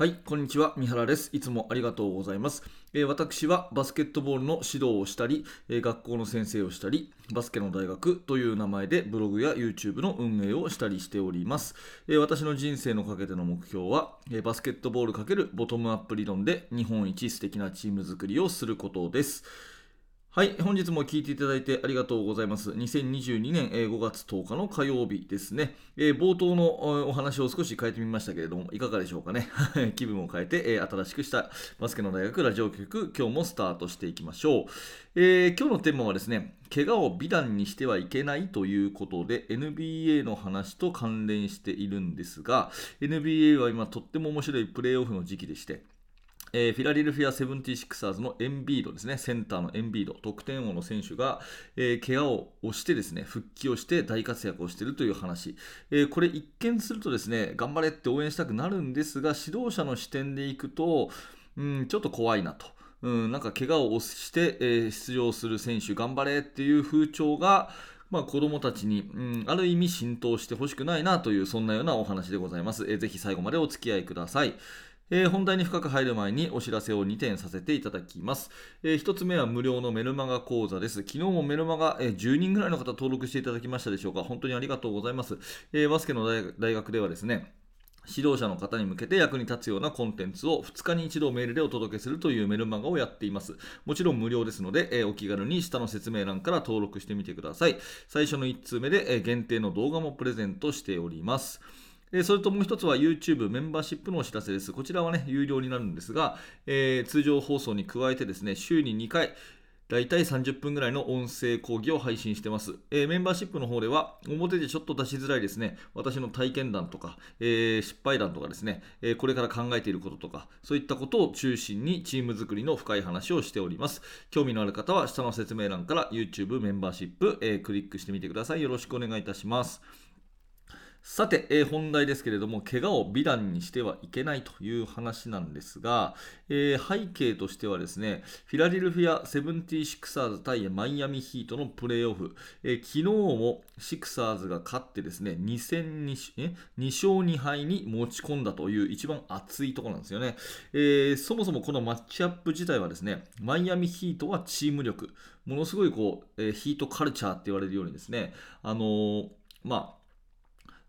はい、こんにちは。三原です。いつもありがとうございます。えー私はバスケットボールの指導をしたり、えー学校の先生をしたり、バスケの大学という名前でブログや YouTube の運営をしたりしております。えー私の人生のかけての目標は、えバスケットボールかけるボトムアップ理論で日本一素敵なチーム作りをすることです。はい、本日も聞いていただいてありがとうございます。2022年5月10日の火曜日ですね。えー冒頭のお話を少し変えてみましたけれども、いかがでしょうかね。気分を変えて、えー新しくしたバスケの大学ラジオ局、今日もスタートしていきましょう。えー今日のテーマはですね、怪我を美談にしてはいけないということで、NBA の話と関連しているんですが、NBA は今とっても面白いプレーオフの時期でして、えーフィラデルフィア・セブンティシクサーズのエンビードですね、センターのエンビード、得点王の選手が、えー怪我を押してですね、復帰をして大活躍をしているという話、えーこれ一見するとですね、頑張れって応援したくなるんですが、指導者の視点でいくと、うん、ちょっと怖いなと。うん、なんか怪我を押して、えー出場する選手、頑張れっていう風潮が、まあ、子供たちに、うん、ある意味浸透してほしくないなという、そんなようなお話でございます。えーぜひ最後までお付き合いください。えー本題に深く入る前にお知らせを2点させていただきます。え1つ目は無料のメルマガ講座です。昨日もメルマガ、えー10人ぐらいの方登録していただきましたでしょうか。本当にありがとうございます。えバスケの大学ではですね、指導者の方に向けて役に立つようなコンテンツを2日に一度メールでお届けするというメルマガをやっています。もちろん無料ですので、えお気軽に下の説明欄から登録してみてください。最初の1通目で、え限定の動画もプレゼントしております。それともう一つは YouTube メンバーシップのお知らせです。こちらはね、有料になるんですが、えー通常放送に加えてですね、週に2回、だいたい30分ぐらいの音声講義を配信してます、えーメンバーシップの方では、表でちょっと出しづらいですね、私の体験談とか、えー失敗談とかですね、えーこれから考えていることとか、そういったことを中心にチーム作りの深い話をしております。興味のある方は、下の説明欄から YouTube メンバーシップ、えクリックしてみてください。よろしくお願いいたします。さて、えー本題ですけれども、怪我を美談にしてはいけないという話なんですが、えー背景としてはですね、フィラデルフィア・セブンティシクサーズ対マイアミヒートのプレーオフ、えー昨日もシクサーズが勝ってですね、2戦 2, え2勝2敗に持ち込んだという一番熱いところなんですよね、えそもそもこのマッチアップ自体はですね、マイアミヒートはチーム力、ものすごいこう、え Heat Culture って言われるようにですね、あのまあ、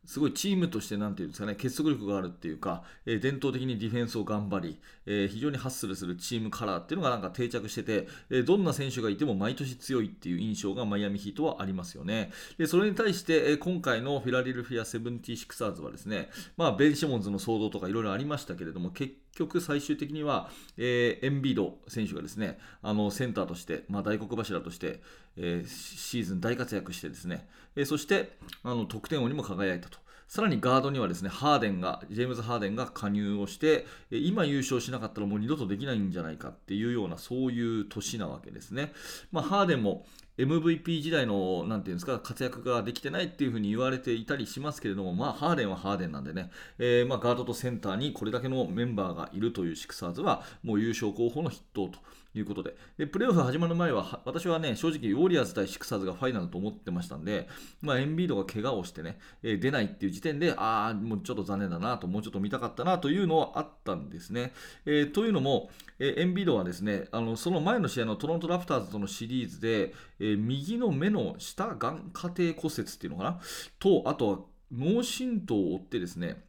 すごいチームとしてなんていうんですかね結束力があるっていうか、えー伝統的にディフェンスを頑張り、えー非常にハッスルするチームカラーっていうのがなんか定着してて、えーどんな選手がいても毎年強いっていう印象がマイアミヒートはありますよね。でそれに対して、えー今回のフィラデルフィア・セブンティシクサーズはですね、まあ、ベン・シモンズの騒動とかいろいろありましたけれども結局最終的には、えーエンビード選手がですねあのセンターとして、まあ、大黒柱として、えーシーズン大活躍してですね、えーそしてあの得点王にも輝いたと。さらにガードにはですね、ハーデンが、ジェームズ・ハーデンが加入をして、今優勝しなかったらもう二度とできないんじゃないかっていうような、そういう年なわけですね。まあ、ハーデンも MVP 時代の、なていうんですか、活躍ができてないっていうふうに言われていたりしますけれども、まあ、ハーデンはハーデンなんでね、えーま、ガードとセンターにこれだけのメンバーがいるというシクサーズは、もう優勝候補の筆頭と。いうことでで、プレーオフ始まる前は、私はね、正直、ウォリアーズ対シクサーズがファイナルと思ってましたんで、まあ、エンビードが怪我をしてね、えー出ないっていう時点で、ああ、もうちょっと残念だなと、もうちょっと見たかったなというのはあったんですね。えーというのも、えエンビードはですね、あのその前の試合のトロントラプターズとのシリーズで、えー右の目の下眼下底骨折っていうのかな、と、あとは脳震盪を負ってですね、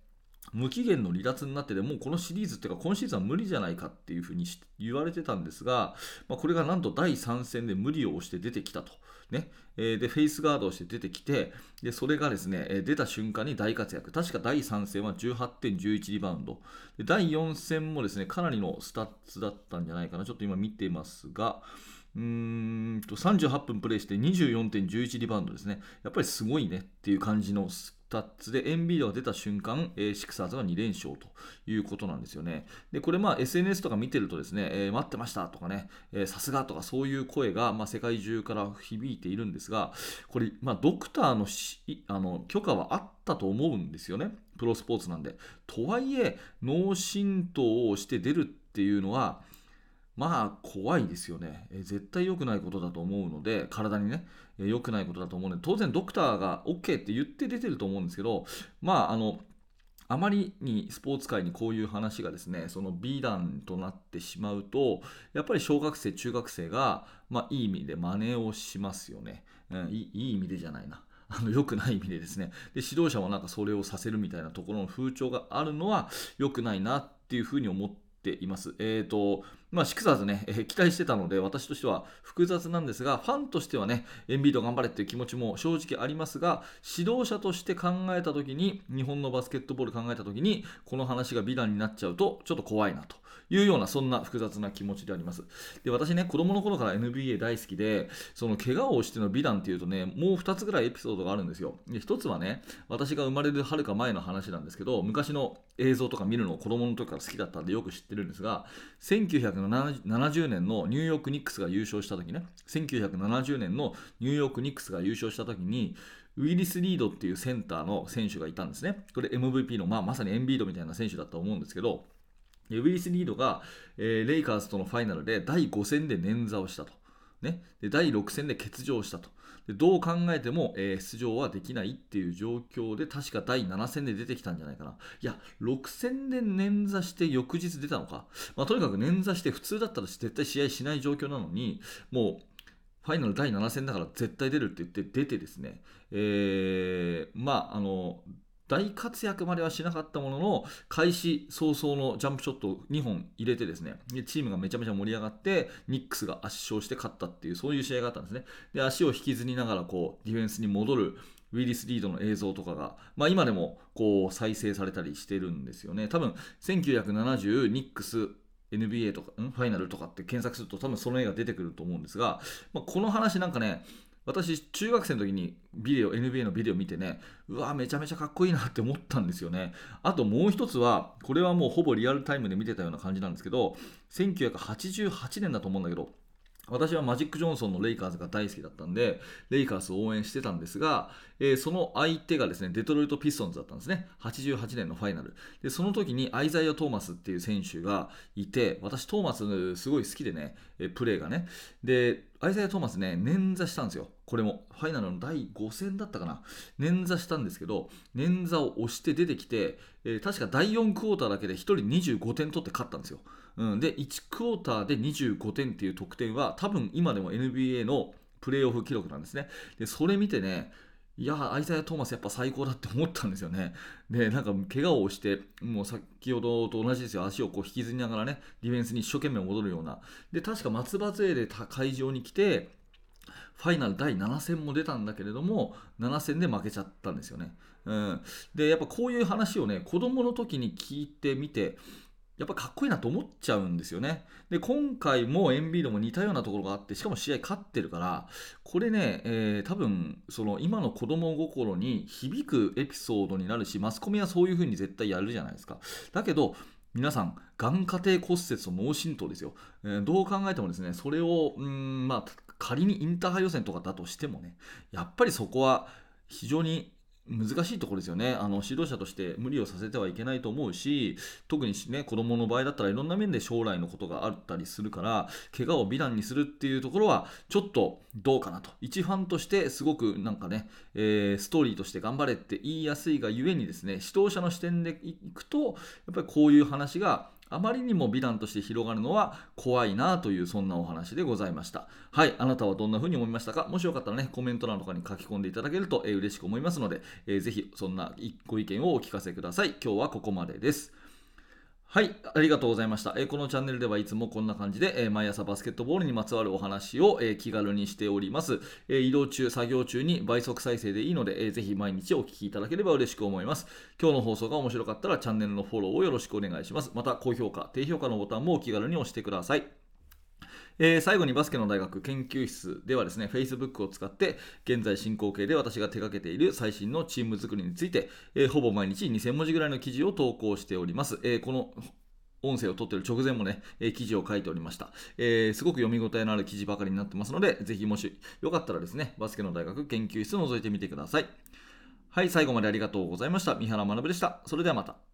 無期限の離脱になってて、もうこのシリーズっていうか、今シーズンは無理じゃないかっていうふうに言われてたんですが、まあ、これがなんと第3戦で無理を押して出てきたと。ねえで、フェイスガードをして出てきて、でそれがですね、え出た瞬間に大活躍。確か第3戦は18.11リバウンド。で第4戦もですね、かなりのスタッツだったんじゃないかな。ちょっと今見ていますが、うんと38分プレイして24.11リバウンドですね。やっぱりすごいねっていう感じのスタッツで、エンビードが出た瞬間、えーシクサーズが2連勝ということなんですよね。で、これまあ SNS とか見てるとですね、えー待ってましたとかね、さすがとかそういう声が、まあ、世界中から響いているんですが、これ、まあ、ドクターのあの許可はあったと思うんですよね。プロスポーツなんで。とはいえ、脳震盪をして出るっていうのは、まあ怖いですよね、え絶対良くないことだと思うので、体にね、え良くないことだと思うので、当然ドクターが OK って言って出てると思うんですけど、まああの、あまりにスポーツ界にこういう話がですねその美談となってしまうとやっぱり小学生中学生が、まあ、いい意味で真似をしますよね、うん、いいい意味でじゃないな。あの良くない意味でですね。で指導者もなんかそれをさせるみたいなところの風潮があるのは良くないなっていうふうに思っています。えーとまあ、シクサーズね、えー、期待してたので、私としては複雑なんですが、ファンとしてはね、エンビード頑張れっていう気持ちも正直ありますが、指導者として考えたときに、日本のバスケットボール考えたときに、この話が美談になっちゃうと、ちょっと怖いなというような、そんな複雑な気持ちであります。で、私ね、子供の頃から NBA 大好きで、その怪我をしての美談っていうとね、もう2つぐらいエピソードがあるんですよ。で、1つはね、私が生まれるはるか前の話なんですけど、昔の映像とか見るのを子供の時から好きだったんでよく知ってるんですが、1970 1970年のニューヨーク・ニックスが優勝した時ね。1970年のニューヨーク・ニックスが優勝した時にウィリス・リードっていうセンターの選手がいたんですね。これ MVP の、まあ、まさにエンビードみたいな選手だと思うんですけどウィリス・リードが、えー、レイカーズとのファイナルで第5戦で捻挫をしたと、ね、で第6戦で欠場したとでどう考えても、えー、出場はできないっていう状況で確か第7戦で出てきたんじゃないかな。いや、6戦で捻挫して翌日出たのか。まあ、とにかく捻挫して普通だったら絶対試合しない状況なのに、もうファイナル第7戦だから絶対出るって言って出てですね、えー、まあ、あの、大活躍まではしなかったものの開始早々のジャンプショットを2本入れてですねでチームがめちゃめちゃ盛り上がってニックスが圧勝して勝ったっていうそういう試合があったんですね。で足を引きずりながらこうディフェンスに戻るウィリス・リードの映像とかが、まあ、今でもこう再生されたりしてるんですよね。多分1970ニックス NBA とかんファイナルとかって検索すると多分その絵が出てくると思うんですが、まあ、この話なんかね私、中学生の時にビデオ、NBA のビデオ見てね、うわ、めちゃめちゃかっこいいなって思ったんですよね。あともう一つは、これはもうほぼリアルタイムで見てたような感じなんですけど、1988年だと思うんだけど、私はマジック・ジョンソンのレイカーズが大好きだったんで、レイカーズを応援してたんですが、えー、その相手がですね、デトロイト・ピストンズだったんですね。88年のファイナル。で、その時にアイザイア・トーマスっていう選手がいて、私トーマスすごい好きでね、えプレーがね。で、アイザイア・トーマスね、捻挫したんですよ。これも、ファイナルの第5戦だったかな。捻挫したんですけど、捻挫を押して出てきて、えー、確か第4クォーターだけで1人25点取って勝ったんですよ。うん、で、1クォーターで25点っていう得点は、多分今でも NBA のプレーオフ記録なんですね。で、それ見てね、いや、アイザヤ・トーマスやっぱ最高だって思ったんですよね。で、なんか怪我をして、もう先ほどと同じですよ、足をこう引きずりながらね、ディフェンスに一生懸命戻るような。で、確か松葉杖で会場に来て、ファイナル第7戦も出たんだけれども、7戦で負けちゃったんですよね。うん、で、やっぱこういう話をね、子供の時に聞いてみて、やっぱかっこいいなと思っちゃうんですよね。で、今回もエンビードも似たようなところがあって、しかも試合勝ってるから、これね、えー、多分、その今の子供心に響くエピソードになるし、マスコミはそういう風に絶対やるじゃないですか。だけど、皆さん、眼下底骨折と脳震盪ですよ、えー、どう考えてもですね、それを、うん、まあ、仮にインターハイ予選とかだとしてもね、やっぱりそこは非常に難しいところですよね。あの指導者として無理をさせてはいけないと思うし特に、ね、子どもの場合だったらいろんな面で将来のことがあったりするから怪我を美談にするっていうところはちょっとどうかなと。一ファンとしてすごくなんかね、えー、ストーリーとして頑張れって言いやすいがゆえにですね指導者の視点でいくとやっぱりこういう話があまりにも美談として広がるのは怖いなというそんなお話でございました。はい、あなたはどんな風に思いましたか？もしよかったらね、コメント欄とかに書き込んでいただけると、えー、嬉しく思いますので、えー、ぜひそんなご意見をお聞かせください。今日はここまでです。はい、ありがとうございました。えー、このチャンネルではいつもこんな感じで、えー、毎朝バスケットボールにまつわるお話を、えー、気軽にしております、え移動中、作業中に倍速再生でいいので、えー、ぜひ毎日お聴きいただければ嬉しく思います。今日の放送が面白かったらチャンネルのフォローをよろしくお願いします。また、高評価、低評価のボタンもお気軽に押してください。えー、最後にバスケの大学研究室ではですね、Facebook を使って現在進行形で私が手掛けている最新のチーム作りについて、えー、ほぼ毎日2000文字ぐらいの記事を投稿しております。えー、この音声を撮っている直前もね、え、記事を書いておりました、えー、すごく読み応えのある記事ばかりになってますので、ぜひもしよかったらですね、バスケの大学研究室を覗いてみてください。はい、最後までありがとうございました。三原学でした。それではまた。